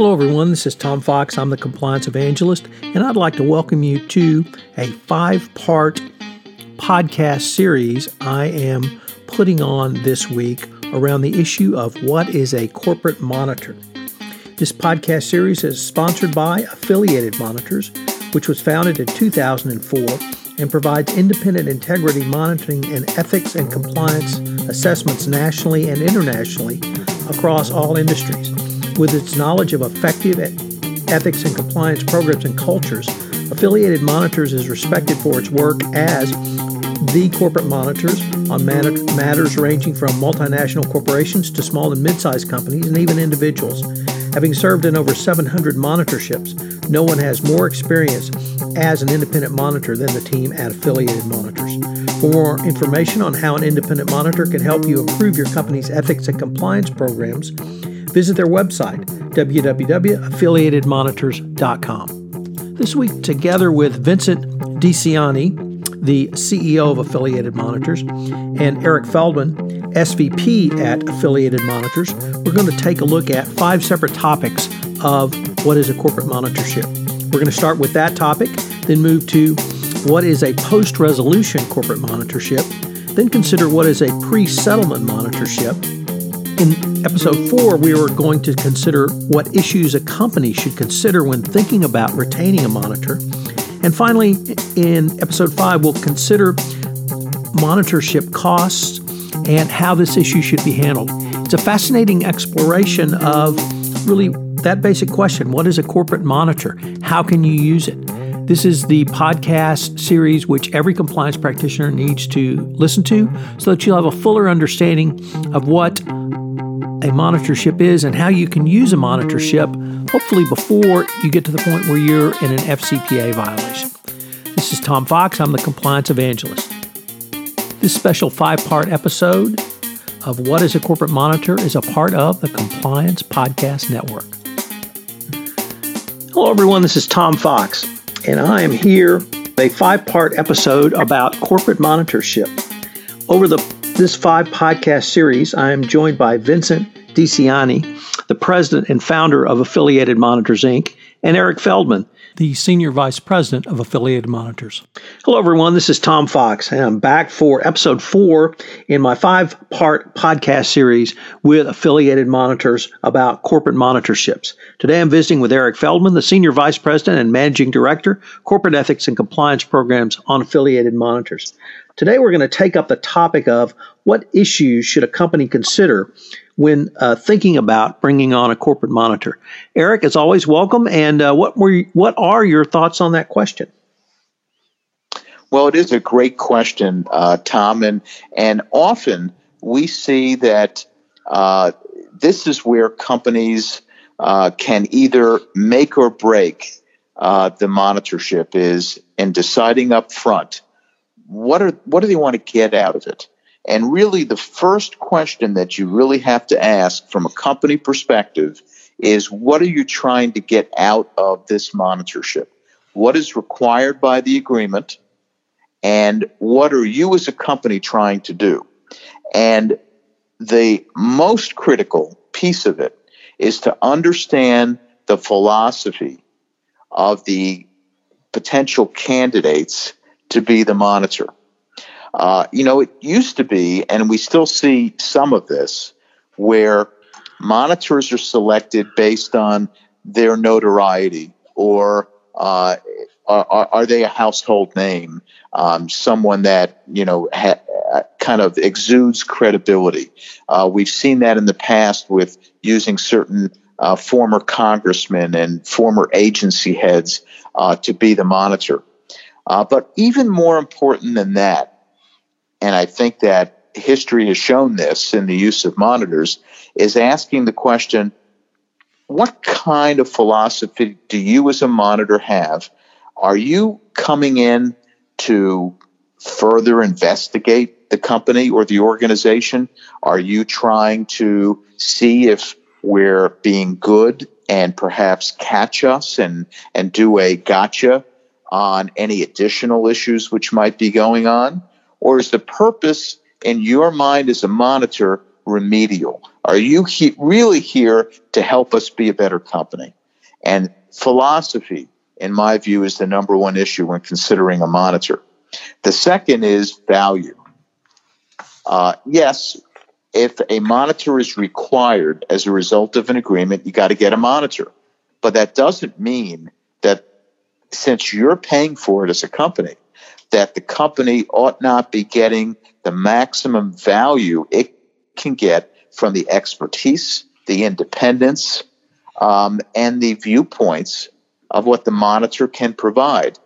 Hello, everyone. This is Tom Fox. I'm the Compliance Evangelist, and I'd like to welcome you to a five part podcast series I am putting on this week around the issue of what is a corporate monitor. This podcast series is sponsored by Affiliated Monitors, which was founded in 2004 and provides independent integrity monitoring and ethics and compliance assessments nationally and internationally across all industries. With its knowledge of effective ethics and compliance programs and cultures, Affiliated Monitors is respected for its work as the corporate monitors on matters ranging from multinational corporations to small and mid sized companies and even individuals. Having served in over 700 monitorships, no one has more experience as an independent monitor than the team at Affiliated Monitors. For more information on how an independent monitor can help you improve your company's ethics and compliance programs, visit their website, www.affiliatedmonitors.com. This week, together with Vincent DiCianni, the CEO of Affiliated Monitors, and Eric Feldman, SVP at Affiliated Monitors, we're going to take a look at five separate topics of what is a corporate monitorship. We're going to start with that topic, then move to what is a post resolution corporate monitorship, then consider what is a pre settlement monitorship. In episode four, we are going to consider what issues a company should consider when thinking about retaining a monitor. And finally, in episode five, we'll consider monitorship costs and how this issue should be handled. It's a fascinating exploration of really that basic question what is a corporate monitor? How can you use it? This is the podcast series which every compliance practitioner needs to listen to so that you'll have a fuller understanding of what a monitorship is and how you can use a monitorship, hopefully before you get to the point where you're in an FCPA violation. This is Tom Fox. I'm the Compliance Evangelist. This special five part episode of What is a Corporate Monitor is a part of the Compliance Podcast Network. Hello, everyone. This is Tom Fox, and I am here a five part episode about corporate monitorship. Over the this five podcast series, I am joined by Vincent DiCianni, the president and founder of Affiliated Monitors Inc., and Eric Feldman, the Senior Vice President of Affiliated Monitors. Hello, everyone. This is Tom Fox, and I'm back for episode four in my five part podcast series with Affiliated Monitors about corporate monitorships. Today, I'm visiting with Eric Feldman, the Senior Vice President and Managing Director, Corporate Ethics and Compliance Programs on Affiliated Monitors. Today, we're going to take up the topic of what issues should a company consider when uh, thinking about bringing on a corporate monitor. Eric, as always, welcome. And uh, what were what are your thoughts on that question? Well, it is a great question, uh, Tom, and and often we see that uh, this is where companies uh, can either make or break uh, the monitorship is in deciding up front what are what do they want to get out of it and really, the first question that you really have to ask from a company perspective is what are you trying to get out of this monitorship? What is required by the agreement? And what are you as a company trying to do? And the most critical piece of it is to understand the philosophy of the potential candidates to be the monitor. Uh, you know, it used to be, and we still see some of this, where monitors are selected based on their notoriety or uh, are, are, they a household name? Um, someone that, you know, ha- kind of exudes credibility. Uh, we've seen that in the past with using certain uh, former congressmen and former agency heads uh, to be the monitor. Uh, but even more important than that, and I think that history has shown this in the use of monitors, is asking the question what kind of philosophy do you as a monitor have? Are you coming in to further investigate the company or the organization? Are you trying to see if we're being good and perhaps catch us and, and do a gotcha on any additional issues which might be going on? Or is the purpose in your mind as a monitor remedial? Are you he- really here to help us be a better company? And philosophy, in my view, is the number one issue when considering a monitor. The second is value. Uh, yes, if a monitor is required as a result of an agreement, you got to get a monitor. But that doesn't mean that since you're paying for it as a company, that the company ought not be getting the maximum value it can get from the expertise, the independence, um, and the viewpoints of what the monitor can provide.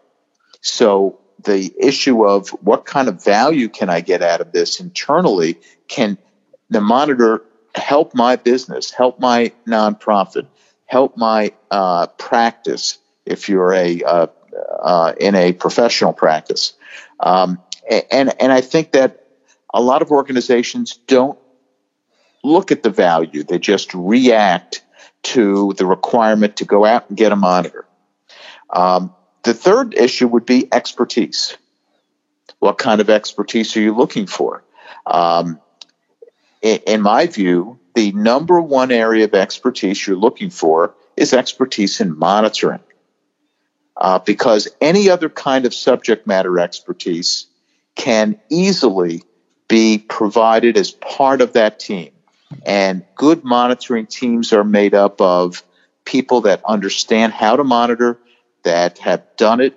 So the issue of what kind of value can I get out of this internally can the monitor help my business, help my nonprofit, help my uh, practice if you're a uh, uh, in a professional practice. Um, and and I think that a lot of organizations don't look at the value; they just react to the requirement to go out and get a monitor. Um, the third issue would be expertise. What kind of expertise are you looking for? Um, in, in my view, the number one area of expertise you're looking for is expertise in monitoring. Uh, because any other kind of subject matter expertise can easily be provided as part of that team. And good monitoring teams are made up of people that understand how to monitor, that have done it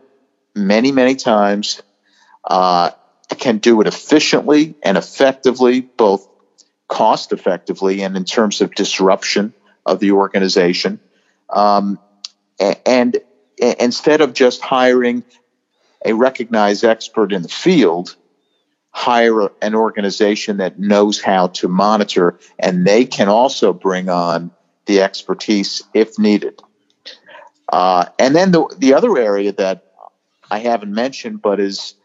many, many times, uh, can do it efficiently and effectively, both cost effectively and in terms of disruption of the organization. Um, and, instead of just hiring a recognized expert in the field, hire an organization that knows how to monitor and they can also bring on the expertise if needed. Uh, and then the, the other area that I haven't mentioned but is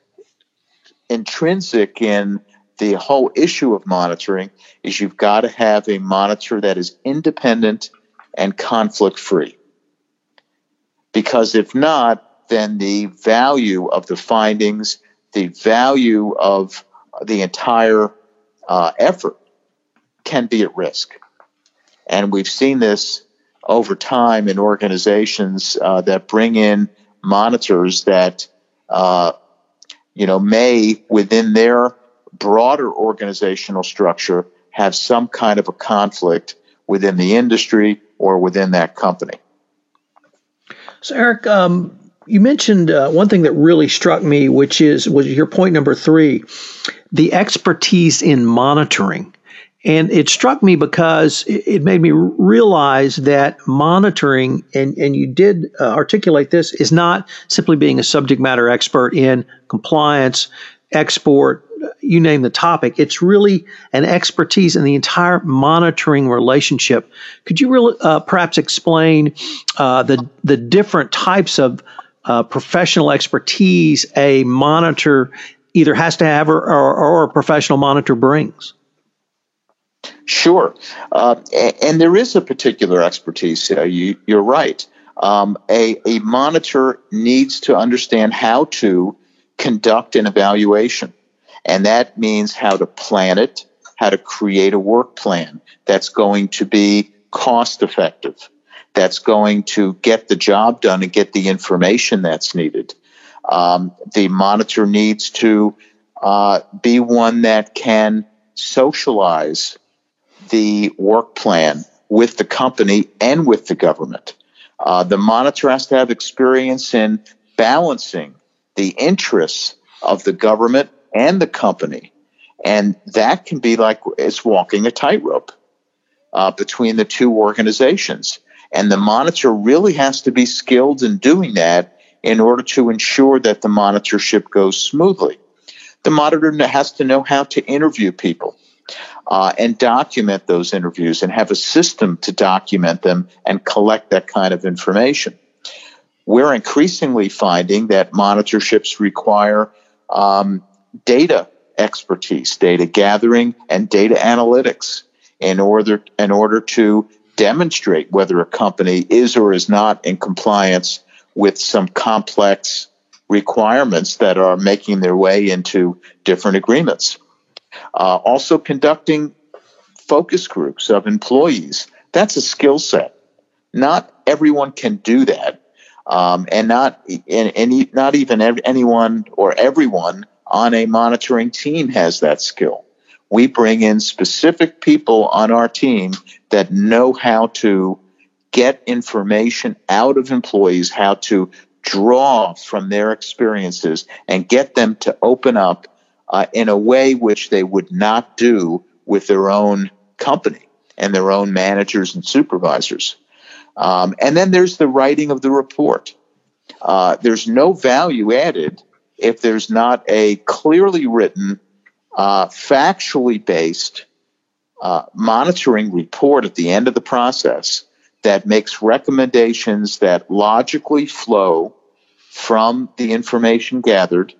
intrinsic in the whole issue of monitoring is you've got to have a monitor that is independent and conflict free. Because if not, then the value of the findings, the value of the entire uh, effort can be at risk. And we've seen this over time in organizations uh, that bring in monitors that, uh, you know, may within their broader organizational structure have some kind of a conflict within the industry or within that company. So, Eric, um, you mentioned uh, one thing that really struck me, which is was your point number three, the expertise in monitoring. And it struck me because it made me realize that monitoring, and, and you did uh, articulate this, is not simply being a subject matter expert in compliance, export, you name the topic. It's really an expertise in the entire monitoring relationship. Could you really, uh, perhaps explain uh, the the different types of uh, professional expertise a monitor either has to have or, or, or a professional monitor brings? Sure. Uh, and there is a particular expertise. Uh, you, are right. Um, a, a monitor needs to understand how to conduct an evaluation. And that means how to plan it, how to create a work plan that's going to be cost effective, that's going to get the job done and get the information that's needed. Um, the monitor needs to uh, be one that can socialize the work plan with the company and with the government. Uh, the monitor has to have experience in balancing the interests of the government and the company. And that can be like it's walking a tightrope uh, between the two organizations. And the monitor really has to be skilled in doing that in order to ensure that the monitorship goes smoothly. The monitor has to know how to interview people uh, and document those interviews and have a system to document them and collect that kind of information. We're increasingly finding that monitorships require um, data expertise, data gathering, and data analytics in order in order to demonstrate whether a company is or is not in compliance with some complex requirements that are making their way into different agreements. Uh, also, conducting focus groups of employees. That's a skill set. Not everyone can do that, um, and not and, and not even anyone or everyone on a monitoring team has that skill. We bring in specific people on our team that know how to get information out of employees, how to draw from their experiences and get them to open up uh, in a way which they would not do with their own company and their own managers and supervisors. Um, and then there's the writing of the report. Uh, there's no value added if there's not a clearly written, uh, factually based uh, monitoring report at the end of the process that makes recommendations that logically flow from the information gathered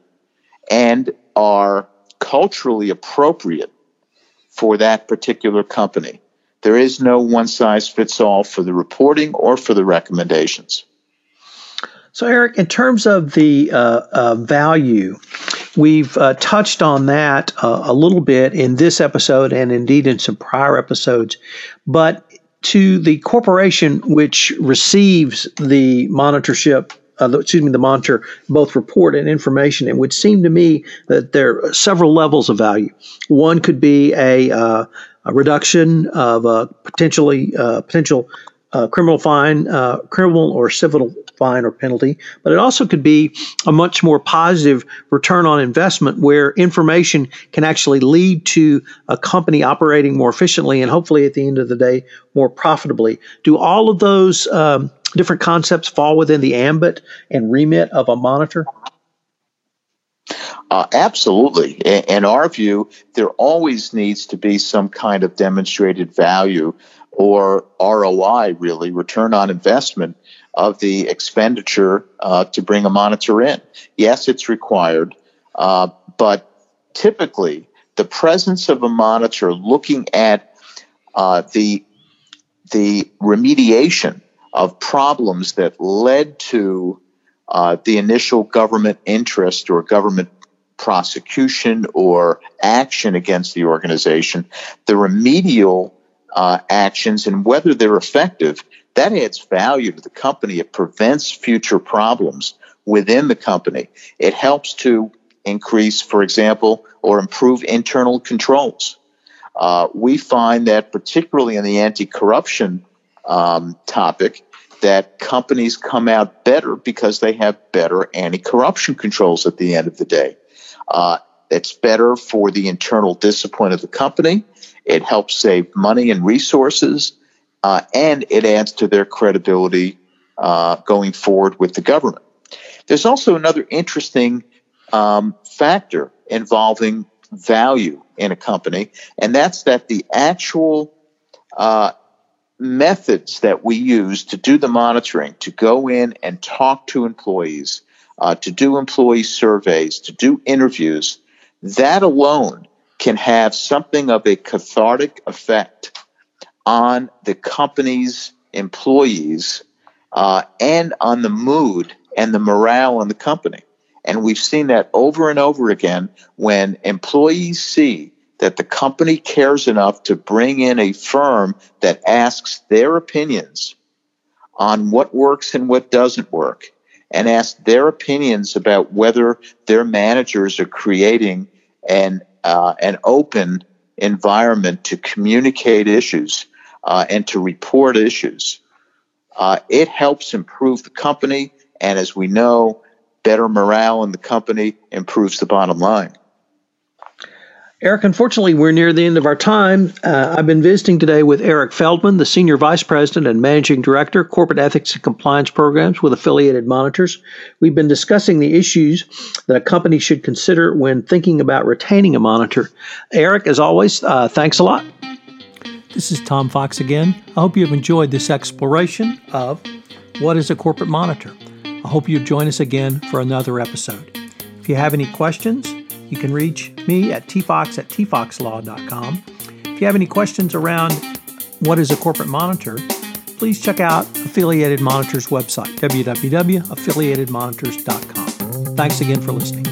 and are culturally appropriate for that particular company. There is no one size fits all for the reporting or for the recommendations. So, Eric, in terms of the uh, uh, value, we've uh, touched on that uh, a little bit in this episode and indeed in some prior episodes. But to the corporation which receives the monitorship uh, excuse me, the monitor, both report and information. It would seem to me that there are several levels of value. One could be a, uh, a reduction of a potentially uh, potential uh, criminal fine, uh, criminal or civil fine or penalty, but it also could be a much more positive return on investment where information can actually lead to a company operating more efficiently and hopefully at the end of the day more profitably. Do all of those um, different concepts fall within the ambit and remit of a monitor? Uh, absolutely. In, in, our view, there always needs to be some kind of demonstrated value or ROI, really, return on investment of the expenditure uh, to bring a monitor in. Yes, it's required, uh, but typically the presence of a monitor looking at uh, the the remediation of problems that led to uh, the initial government interest or government prosecution or action against the organization, the remedial uh, actions and whether they're effective, that adds value to the company. It prevents future problems within the company. It helps to increase, for example, or improve internal controls. Uh, we find that particularly in the anti-corruption um, topic, that companies come out better because they have better anti-corruption controls at the end of the day. Uh, it's better for the internal discipline of the company. It helps save money and resources, uh, and it adds to their credibility uh, going forward with the government. There's also another interesting um, factor involving value in a company, and that's that the actual uh, methods that we use to do the monitoring, to go in and talk to employees, uh, to do employee surveys, to do interviews, that alone can have something of a cathartic effect on the company's employees uh, and on the mood and the morale in the company. And we've seen that over and over again when employees see that the company cares enough to bring in a firm that asks their opinions on what works and what doesn't work and ask their opinions about whether their managers are creating an uh, an open environment to communicate issues uh, and to report issues. Uh, it helps improve the company, and as we know, better morale in the company improves the bottom line. Eric, unfortunately, we're near the end of our time. Uh, I've been visiting today with Eric Feldman, the Senior Vice President and Managing Director, Corporate Ethics and Compliance Programs with Affiliated Monitors. We've been discussing the issues that a company should consider when thinking about retaining a monitor. Eric, as always, uh, thanks a lot. This is Tom Fox again. I hope you have enjoyed this exploration of what is a corporate monitor. I hope you join us again for another episode. If you have any questions, you can reach me at tfox at tfoxlaw.com. If you have any questions around what is a corporate monitor, please check out Affiliated Monitor's website, www.affiliatedmonitors.com. Thanks again for listening.